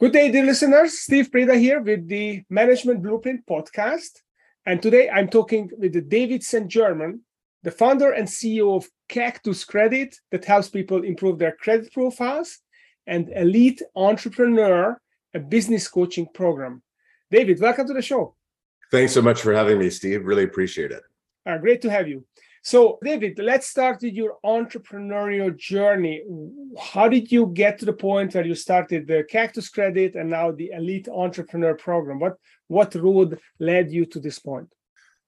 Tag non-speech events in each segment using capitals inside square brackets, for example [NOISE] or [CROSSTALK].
Good day, dear listeners. Steve Preda here with the Management Blueprint podcast. And today I'm talking with David St. Germain, the founder and CEO of Cactus Credit that helps people improve their credit profiles, and Elite Entrepreneur, a business coaching program. David, welcome to the show. Thanks so much for having me, Steve. Really appreciate it. Uh, great to have you. So, David, let's start with your entrepreneurial journey. How did you get to the point where you started the Cactus Credit and now the Elite Entrepreneur Program? What what road led you to this point?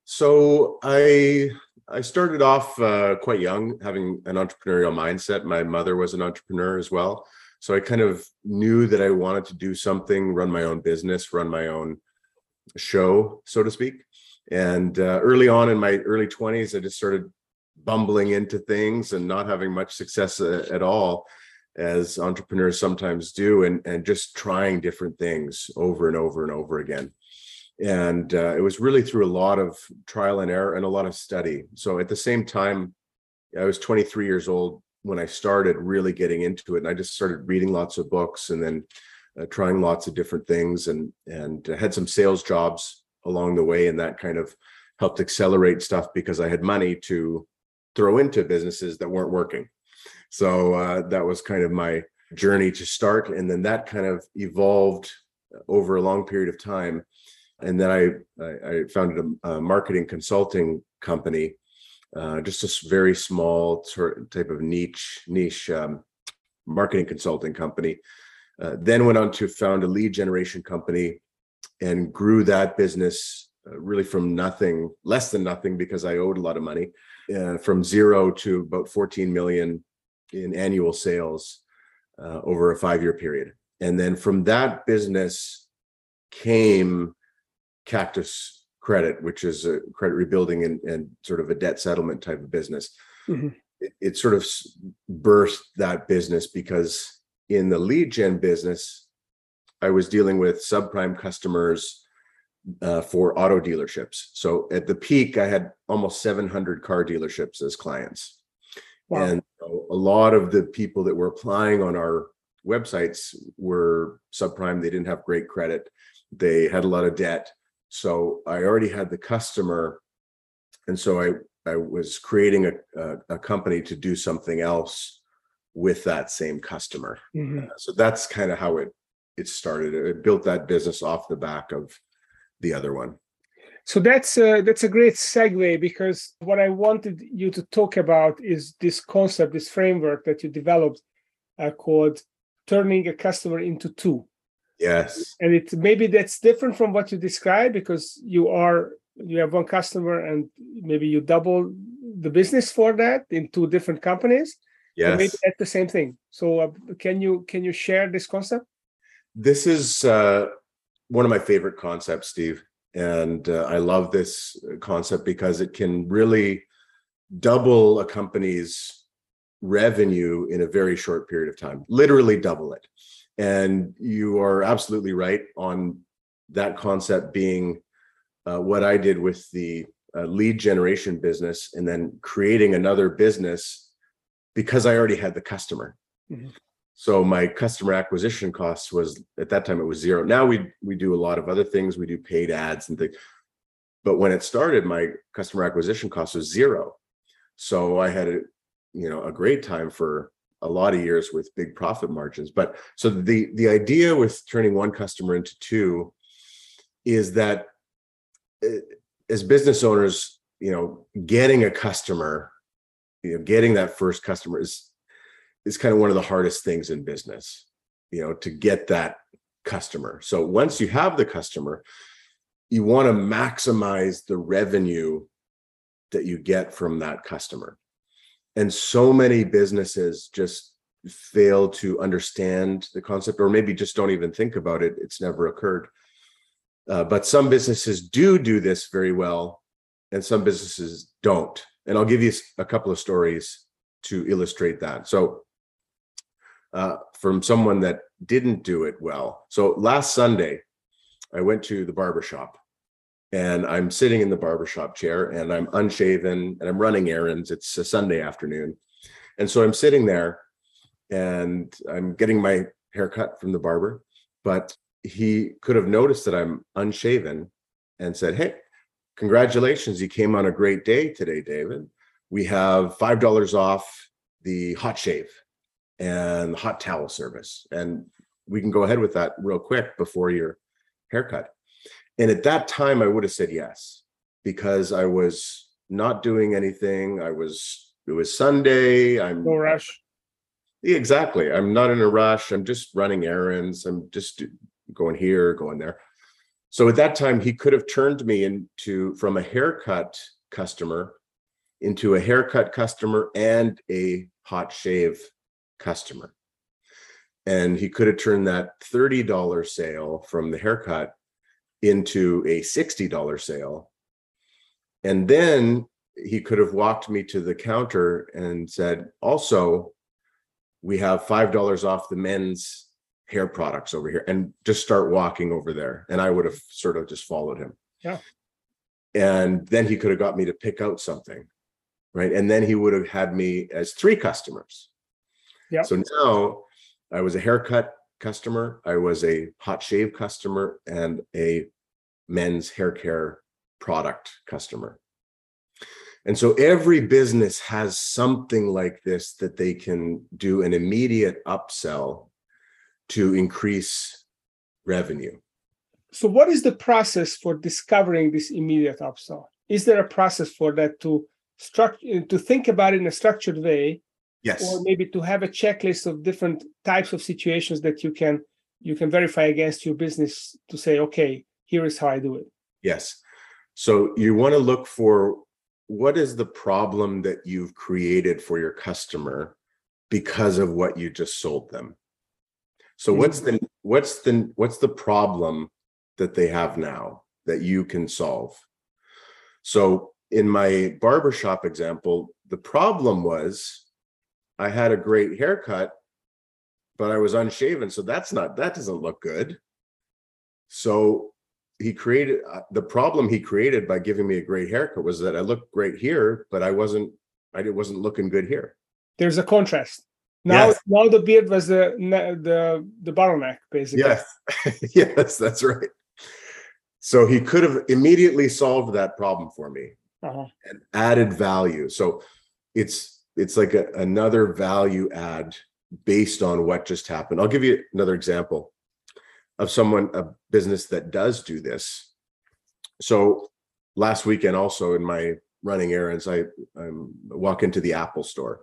So, I I started off uh, quite young, having an entrepreneurial mindset. My mother was an entrepreneur as well, so I kind of knew that I wanted to do something, run my own business, run my own show, so to speak. And uh, early on in my early 20s, I just started bumbling into things and not having much success uh, at all, as entrepreneurs sometimes do, and, and just trying different things over and over and over again. And uh, it was really through a lot of trial and error and a lot of study. So at the same time, I was 23 years old when I started really getting into it, and I just started reading lots of books and then uh, trying lots of different things, and and had some sales jobs along the way and that kind of helped accelerate stuff because i had money to throw into businesses that weren't working. So uh, that was kind of my journey to start and then that kind of evolved over a long period of time. And then i i, I founded a, a, marketing consulting company uh, just a very small sort of type of niche niche um, marketing consulting company. Uh, then went on to found a lead generation company and grew that business uh, really from nothing, less than nothing, because I owed a lot of money, uh, from zero to about 14 million in annual sales uh, over a five year period. And then from that business came Cactus Credit, which is a credit rebuilding and, and sort of a debt settlement type of business. Mm-hmm. It, it sort of burst that business because in the lead gen business, I was dealing with subprime customers uh, for auto dealerships. So at the peak, I had almost 700 car dealerships as clients. Wow. And a lot of the people that were applying on our websites were subprime. They didn't have great credit. They had a lot of debt. So I already had the customer. And so I, I was creating a, a, a company to do something else with that same customer. Mm-hmm. Uh, so that's kind of how it it started. It built that business off the back of the other one. So that's a, that's a great segue because what I wanted you to talk about is this concept, this framework that you developed uh, called turning a customer into two. Yes. And it maybe that's different from what you described because you are you have one customer and maybe you double the business for that in two different companies. Yes. maybe that's the same thing. So uh, can you can you share this concept? This is uh, one of my favorite concepts, Steve. And uh, I love this concept because it can really double a company's revenue in a very short period of time, literally double it. And you are absolutely right on that concept being uh, what I did with the uh, lead generation business and then creating another business because I already had the customer. Mm-hmm. So my customer acquisition costs was at that time it was zero. Now we we do a lot of other things. We do paid ads and things. But when it started, my customer acquisition cost was zero. So I had a you know a great time for a lot of years with big profit margins. But so the the idea with turning one customer into two is that eh, as business owners, you know, getting a customer, you know, getting that first customer is is kind of one of the hardest things in business, you know, to get that customer. So once you have the customer, you want to maximize the revenue that you get from that customer. And so many businesses just fail to understand the concept or maybe just don't even think about it. It's never occurred. Uh, but some businesses do do this very well, and some businesses don't. And I'll give you a couple of stories to illustrate that. So, uh, from someone that didn't do it well. So last Sunday, I went to the barbershop and I'm sitting in the barbershop chair and I'm unshaven and I'm running errands. It's a Sunday afternoon. And so I'm sitting there and I'm getting my haircut from the barber. but he could have noticed that I'm unshaven and said, Hey, congratulations. You came on a great day today, David. We have $5 off the hot shave and hot towel service. And we can go ahead with that real quick before your haircut. And at that time, I would have said yes because I was not doing anything. I was, it was Sunday. I'm no rush. Exactly. I'm not in a rush. I'm just running errands. I'm just going here, going there. So at that time, he could have turned me into from a haircut customer into a haircut customer and a hot shave customer. And he could have turned that $30 sale from the haircut into a $60 sale. And then he could have walked me to the counter and said, also, we have $5 off the men's hair products over here and just start walking over there. And I would have sort of just followed him. Yeah. And then he could have got me to pick out something. Right. And then he would have had me as three customers. Yeah. So now I was a haircut customer, I was a hot shave customer, and a men's hair care product customer. And so every business has something like this that they can do an immediate upsell to increase revenue. So, what is the process for discovering this immediate upsell? Is there a process for that to structure to think about it in a structured way Yes. or maybe to have a checklist of different types of situations that you can you can verify against your business to say okay here is how i do it Yes. So you want to look for what is the problem that you've created for your customer because of what you just sold them. So hmm. what's the what's the what's the problem that they have now that you can solve? So in my barbershop example, the problem was I had a great haircut, but I was unshaven. So that's not, that doesn't look good. So he created uh, the problem he created by giving me a great haircut was that I looked great here, but I wasn't, I wasn't looking good here. there's a contrast now Yes. now the beard was the the the bottleneck basically Yes. [LAUGHS] yes, that's right. So he could have immediately solved that problem for me. uh-huh. and added value. So it's it's like a, another value add based on what just happened. I'll give you another example of someone a business that does do this. So last weekend also in my running errands I I walk into the Apple store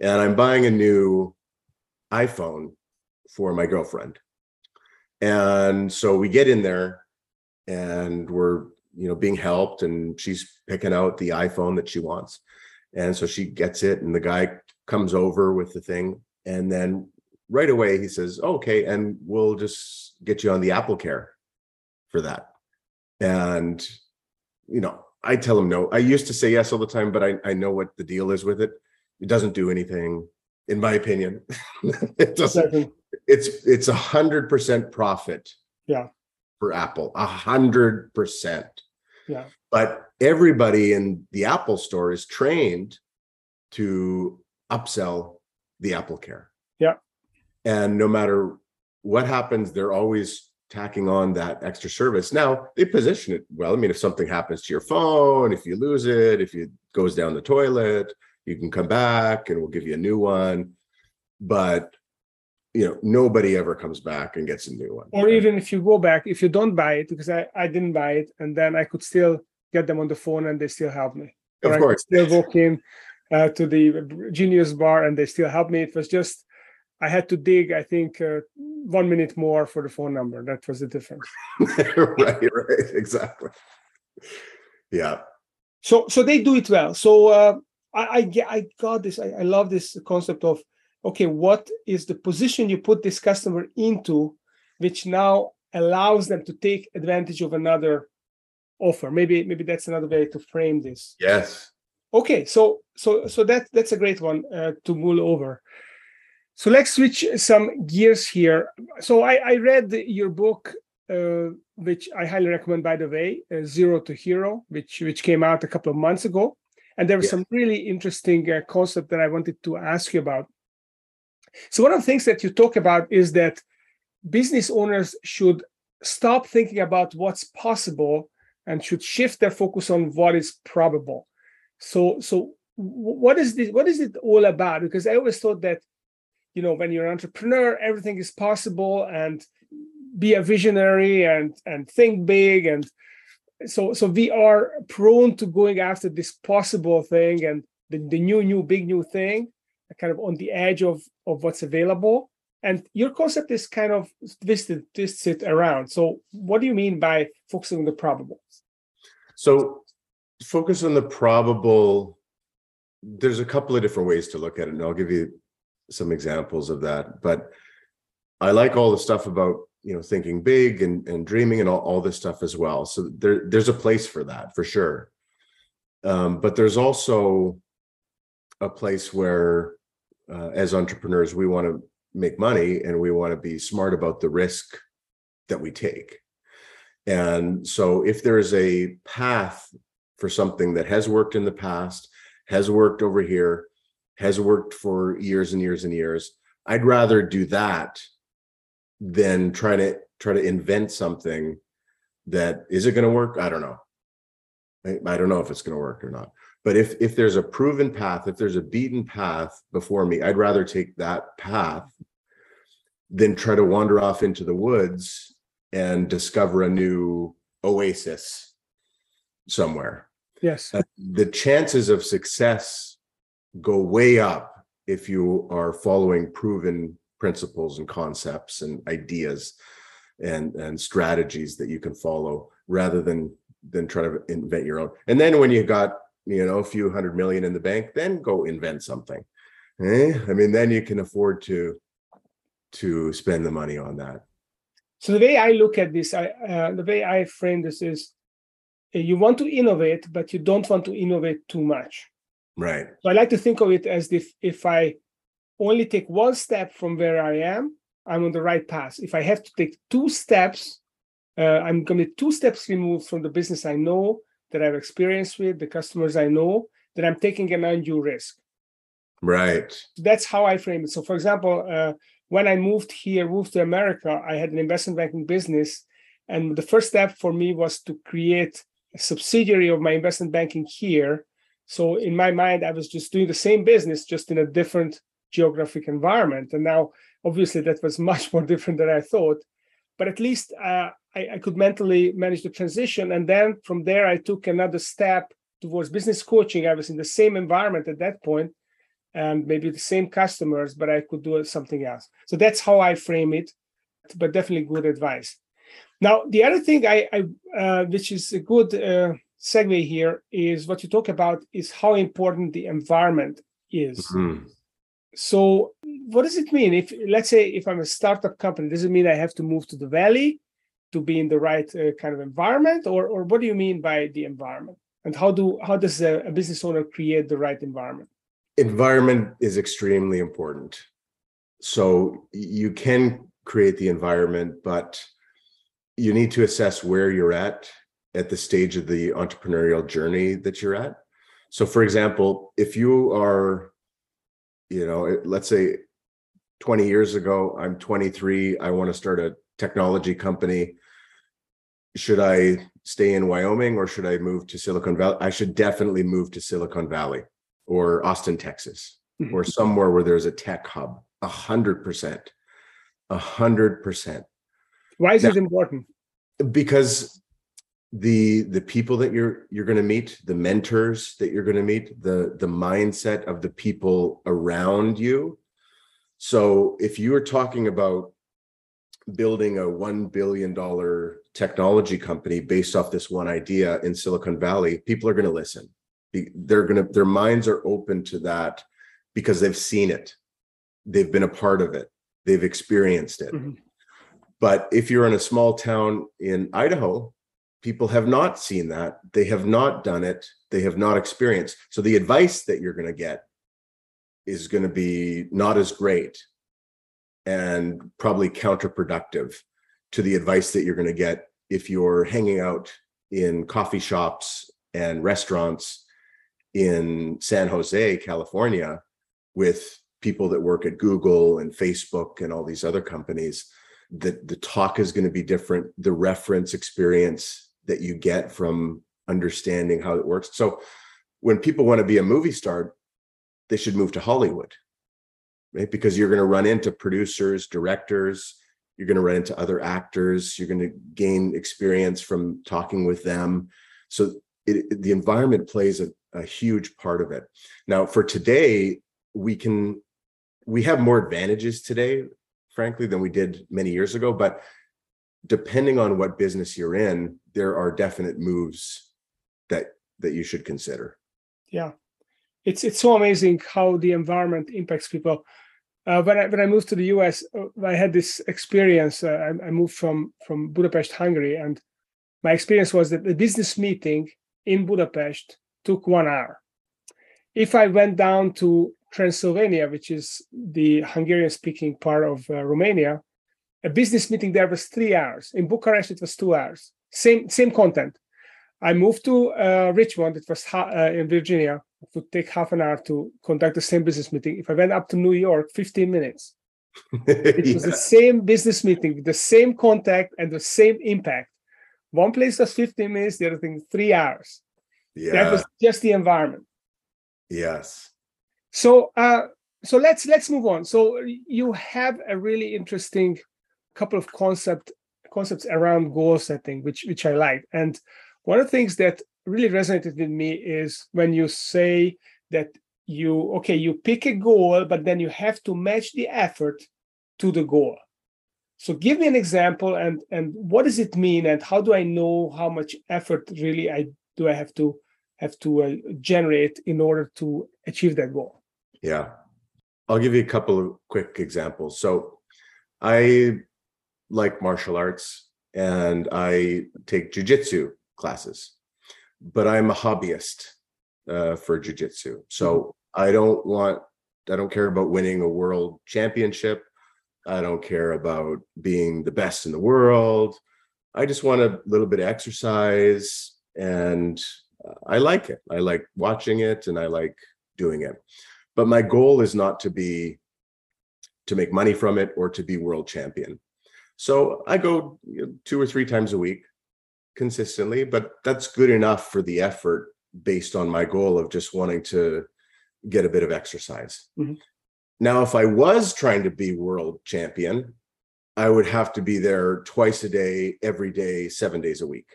and I'm buying a new iPhone for my girlfriend. And so we get in there and we're you know being helped and she's picking out the iphone that she wants and so she gets it and the guy comes over with the thing. And then right away he says okay and we'll just get you on the apple care for that. And you know i tell him no. I used to say yes all the time but i, I know what the deal is with it. It doesn't do anything in my opinion. [LAUGHS] It doesn't it's it's a hundred percent profit Yeah. for apple a hundred percent. Yeah. But everybody in the apple store is trained to upsell the apple care. Yeah. and no matter what happens they're always tacking on that extra service. Now they position it well. I mean if something happens to your phone if you lose it if it goes down the toilet you can come back and we'll give you a new one. But you know nobody ever comes back and gets a new one. Or even if you go back if you don't buy it because i i didn't buy it and then i could still get them on the phone and they still help me. Of Or I course. Still walk in uh, to the genius bar and they still help me. It was just i had to dig i think uh, one minute more for the phone number. That was the difference. [LAUGHS] Right right exactly. Yeah. So so they do it well. So uh, I, I get i got this I, I love this concept of okay what is the position you put this customer into which now allows them to take advantage of another offer. Maybe maybe that's another way to frame this. Yes. Okay so so so that that's a great one uh, to mull over. So let's switch some gears here. So i i read your book uh, which i highly recommend by the way uh, zero to hero which which came out a couple of months ago. And there was Yes. some really interesting uh, concept that i wanted to ask you about. So one of the things that you talk about is that business owners should stop thinking about what's possible and should shift their focus on what is probable. So, so what is this? What is it all about? Because I always thought that, you know, when you're an entrepreneur, everything is possible, and be a visionary and and think big, and so so we are prone to going after this possible thing and the, the new new big new thing, kind of on the edge of of what's available and your concept is kind of twisted twists it around. So what do you mean by focusing on the probable so focus on the probable there's a couple of different ways to look at it and i'll give you some examples of that but i like all the stuff about you know thinking big and, and dreaming and all, all this stuff as well. So there, there's a place for that for sure. Um, but there's also a place where uh, as entrepreneurs we want to make money and we want to be smart about the risk that we take. And so if there is a path for something that has worked in the past, has worked over here, has worked for years and years and years, I'd rather do that than try to try to invent something that is it going to work? I don't know. I, don't know if it's going to work or not. But if if there's a proven path, if there's a beaten path before me, I'd rather take that path than try to wander off into the woods and discover a new oasis somewhere. Yes. Uh, the chances of success go way up if you are following proven principles and concepts and ideas and and strategies that you can follow rather than than try to invent your own. And then when you got you know a few hundred million in the bank then go invent something. Eh? i mean then you can afford to to spend the money on that. So the way i look at this i uh, the way i frame this is uh, you want to innovate but you don't want to innovate too much. Right. So i like to think of it as if if i only take one step from where i am i'm on the right path. If i have to take two steps uh, i'm going to be two steps removed from the business i know that I've experienced with, the customers I know, that I'm taking an undue risk. Right. That's how I frame it. So, for example, uh, when I moved here, moved to America, I had an investment banking business. And the first step for me was to create a subsidiary of my investment banking here. So, in my mind, I was just doing the same business, just in a different geographic environment. And now, obviously, that was [LAUGHS] much more different than I thought. But at least uh, I, I could mentally manage the transition. And then from there, I took another step towards business coaching. I was in the same environment at that point and maybe the same customers, but I could do something else. So that's how I frame it, but definitely good advice. Now, the other thing I, I uh, which is a good uh, segue here, is what you talk about is how important the environment is. Mm-hmm. So, what does it mean? If let's say if I'm a startup company, does it mean I have to move to the valley? to be in the right uh, kind of environment or or what do you mean by the environment and how do how does a, a business owner create the right environment environment is extremely important so you can create the environment but you need to assess where you're at at the stage of the entrepreneurial journey that you're at so for example if you are you know let's say 20 years ago i'm 23 i want to start a technology company should I stay in Wyoming or should I move to Silicon Valley? I should definitely move to Silicon Valley or Austin, Texas, mm-hmm. or somewhere where there's a tech hub. A hundred percent. A hundred percent. Why is now, it important? Because the the people that you're you're going to meet, the mentors that you're going to meet, the the mindset of the people around you. So if you are talking about building a $1 billion technology company based off this one idea in Silicon Valley, people are going to listen. They're going to, their minds are open to that because they've seen it. They've been a part of it. They've experienced it. Mm-hmm. But if you're in a small town in Idaho, people have not seen that. They have not done it. They have not experienced. So the advice that you're going to get is going to be not as great and probably counterproductive to the advice that you're going to get if you're hanging out in coffee shops and restaurants in San Jose, California, with people that work at Google and Facebook and all these other companies. That the talk is going to be different the reference experience that you get from understanding how it works. So when people want to be a movie star they should move to hollywood right? Because you're going to run into producers directors you're going to run into other actors you're going to gain experience from talking with them. So it, the environment plays a, a huge part of it. Now for today we can we have more advantages today frankly than we did many years ago but depending on what business you're in there are definite moves that that you should consider yeah it's it's so amazing how the environment impacts people uh, when I when I moved to the US, uh, I had this experience. Uh, I, I, moved from from Budapest, Hungary, and my experience was that the business meeting in Budapest took one hour. If I went down to Transylvania, which is the Hungarian-speaking part of uh, Romania, a business meeting there was three hours. In Bucharest, it was two hours. Same same content. I moved to uh, Richmond. It was ha- uh, in Virginia. It would take half an hour to conduct the same business meeting. If I went up to New York, 15 minutes. [LAUGHS] it yeah. was the same business meeting with the same contact and the same impact. One place was 15 minutes, the other thing three hours. Yeah. That was just the environment. Yes. So uh so let's let's move on. So you have a really interesting couple of concept concepts around goal setting, which which I like. And one of the things that really resonated with me is when you say that you okay you pick a goal but then you have to match the effort to the goal. So give me an example and and what does it mean and how do i know how much effort really i do i have to have to uh, generate in order to achieve that goal? Yeah. I'll give you a couple of quick examples. So i like martial arts and i take jiu-jitsu classes but I'm a hobbyist uh, for jujitsu. So mm-hmm. I don't want, I don't care about winning a world championship. I don't care about being the best in the world. I just want a little bit of exercise and I like it. I like watching it and I like doing it. But my goal is not to be to make money from it or to be world champion. So I go two or three times a week consistently, but that's good enough for the effort based on my goal of just wanting to get a bit of exercise. Mm-hmm. Now, if I was trying to be world champion, I would have to be there twice a day, every day, seven days a week.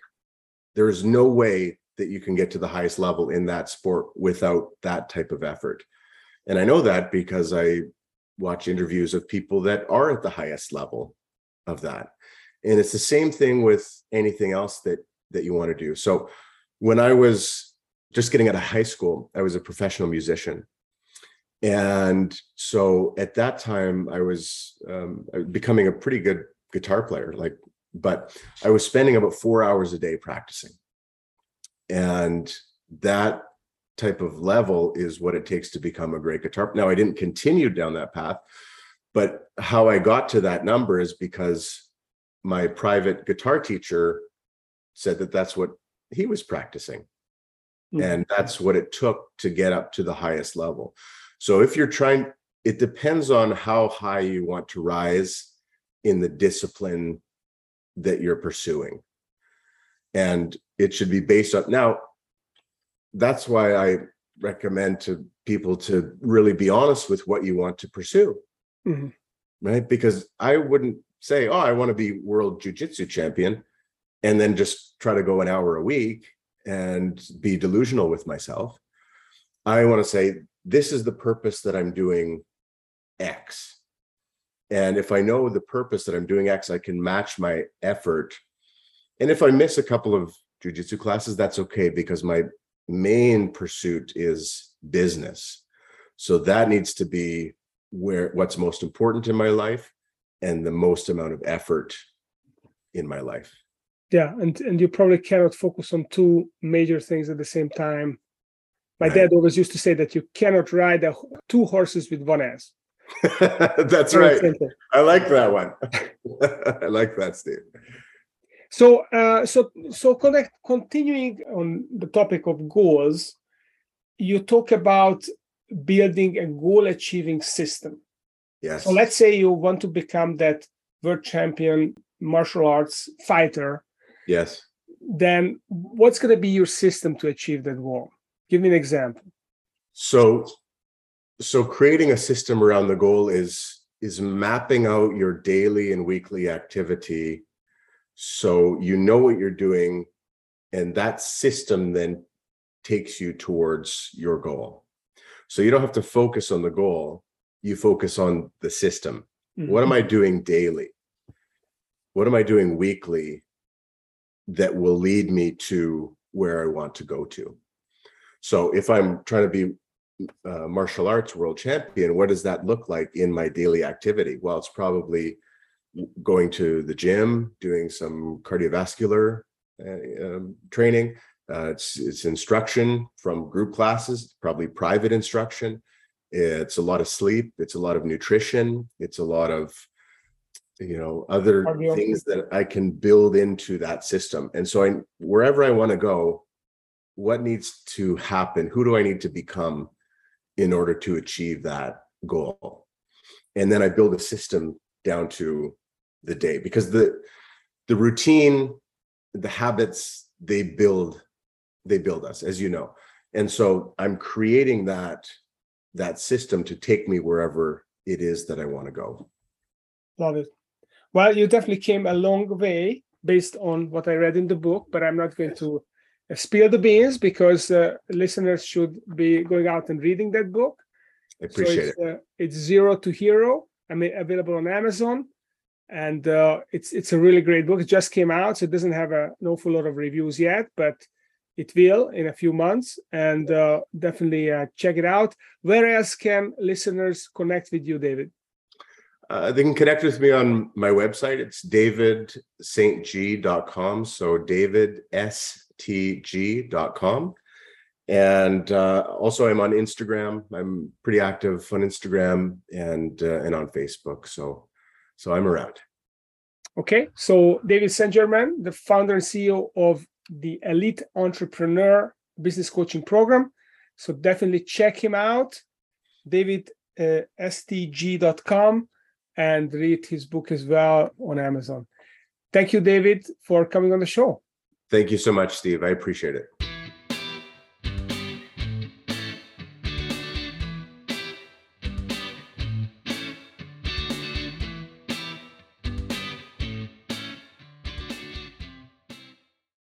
There's no way that you can get to the highest level in that sport without that type of effort. And I know that because I watch interviews of people that are at the highest level of that. And it's the same thing with anything else that that you want to do. So when i was just getting out of high school i was a professional musician. And so at that time i was um, becoming a pretty good guitar player like but i was spending about four hours a day practicing. And that type of level is what it takes to become a great guitar now i didn't continue down that path but how i got to that number is because my private guitar teacher said that that's what he was practicing. Mm-hmm. And that's what it took to get up to the highest level. So if you're trying, it depends on how high you want to rise in the discipline that you're pursuing. And it should be based on now. That's why I recommend to people to really be honest with what you want to pursue. Mm-hmm. Right. Because I wouldn't say, oh, I want to be world jujitsu champion, and then just try to go an hour a week and be delusional with myself. I want to say, this is the purpose that I'm doing X. And if I know the purpose that I'm doing X, I can match my effort. And if I miss a couple of jujitsu classes, that's okay because my main pursuit is business. So that needs to be where what's most important in my life and the most amount of effort in my life. Yeah and and you probably cannot focus on two major things at the same time. My right. dad always used to say that you cannot ride a, two horses with one ass. [LAUGHS] That's right. simple. i like that one. [LAUGHS] I like that steve. So uh, so so connect, continuing on the topic of goals you talk about building a goal achieving system Yes. So let's say you want to become that world champion martial arts fighter, Yes. then what's going to be your system to achieve that goal? Give me an example. So so creating a system around the goal is is mapping out your daily and weekly activity so you know what you're doing and that system then takes you towards your goal. So you don't have to focus on the goal, you focus on the system. What am I doing daily? What am I doing weekly that will lead me to where I want to go to? So if I'm trying to be a martial arts world champion, what does that look like in my daily activity? Well, it's probably going to the gym, doing some cardiovascular uh, um, training. Uh, it's it's instruction from group classes, probably private instruction. It's a lot of sleep. It's a lot of nutrition. It's a lot of you know other things that I can build into that system. And so I wherever I want to go, what needs to happen? Who do I need to become in order to achieve that goal? And then I build a system down to the day because the the routine, the habits, they build they build us, as you know. And so I'm creating that that system to take me wherever it is that I want to go. Love it. Well, you definitely came a long way based on what I read in the book, but I'm not going to uh, spill the beans because uh, listeners should be going out and reading that book. I appreciate so it's, it. Uh, it's Zero to Hero. I mean, available on Amazon, and uh, it's it's a really great book. It just came out, so it doesn't have a, an awful lot of reviews yet, but it will in a few months. And uh, definitely uh, check it out. Where else can listeners connect with you, David? Uh, they can connect with me on my website. It's davidstg.com. So davidstg.com. And uh, also, I'm on Instagram. I'm pretty active on Instagram and uh, and on Facebook. So, so I'm around. Okay, so David Saint Germain, the founder and CEO of the Elite Entrepreneur Business Coaching Program. So definitely check him out, davidstg.com, uh, and read his book as well on Amazon. Thank you, David, for coming on the show. Thank you so much, Steve. I appreciate it.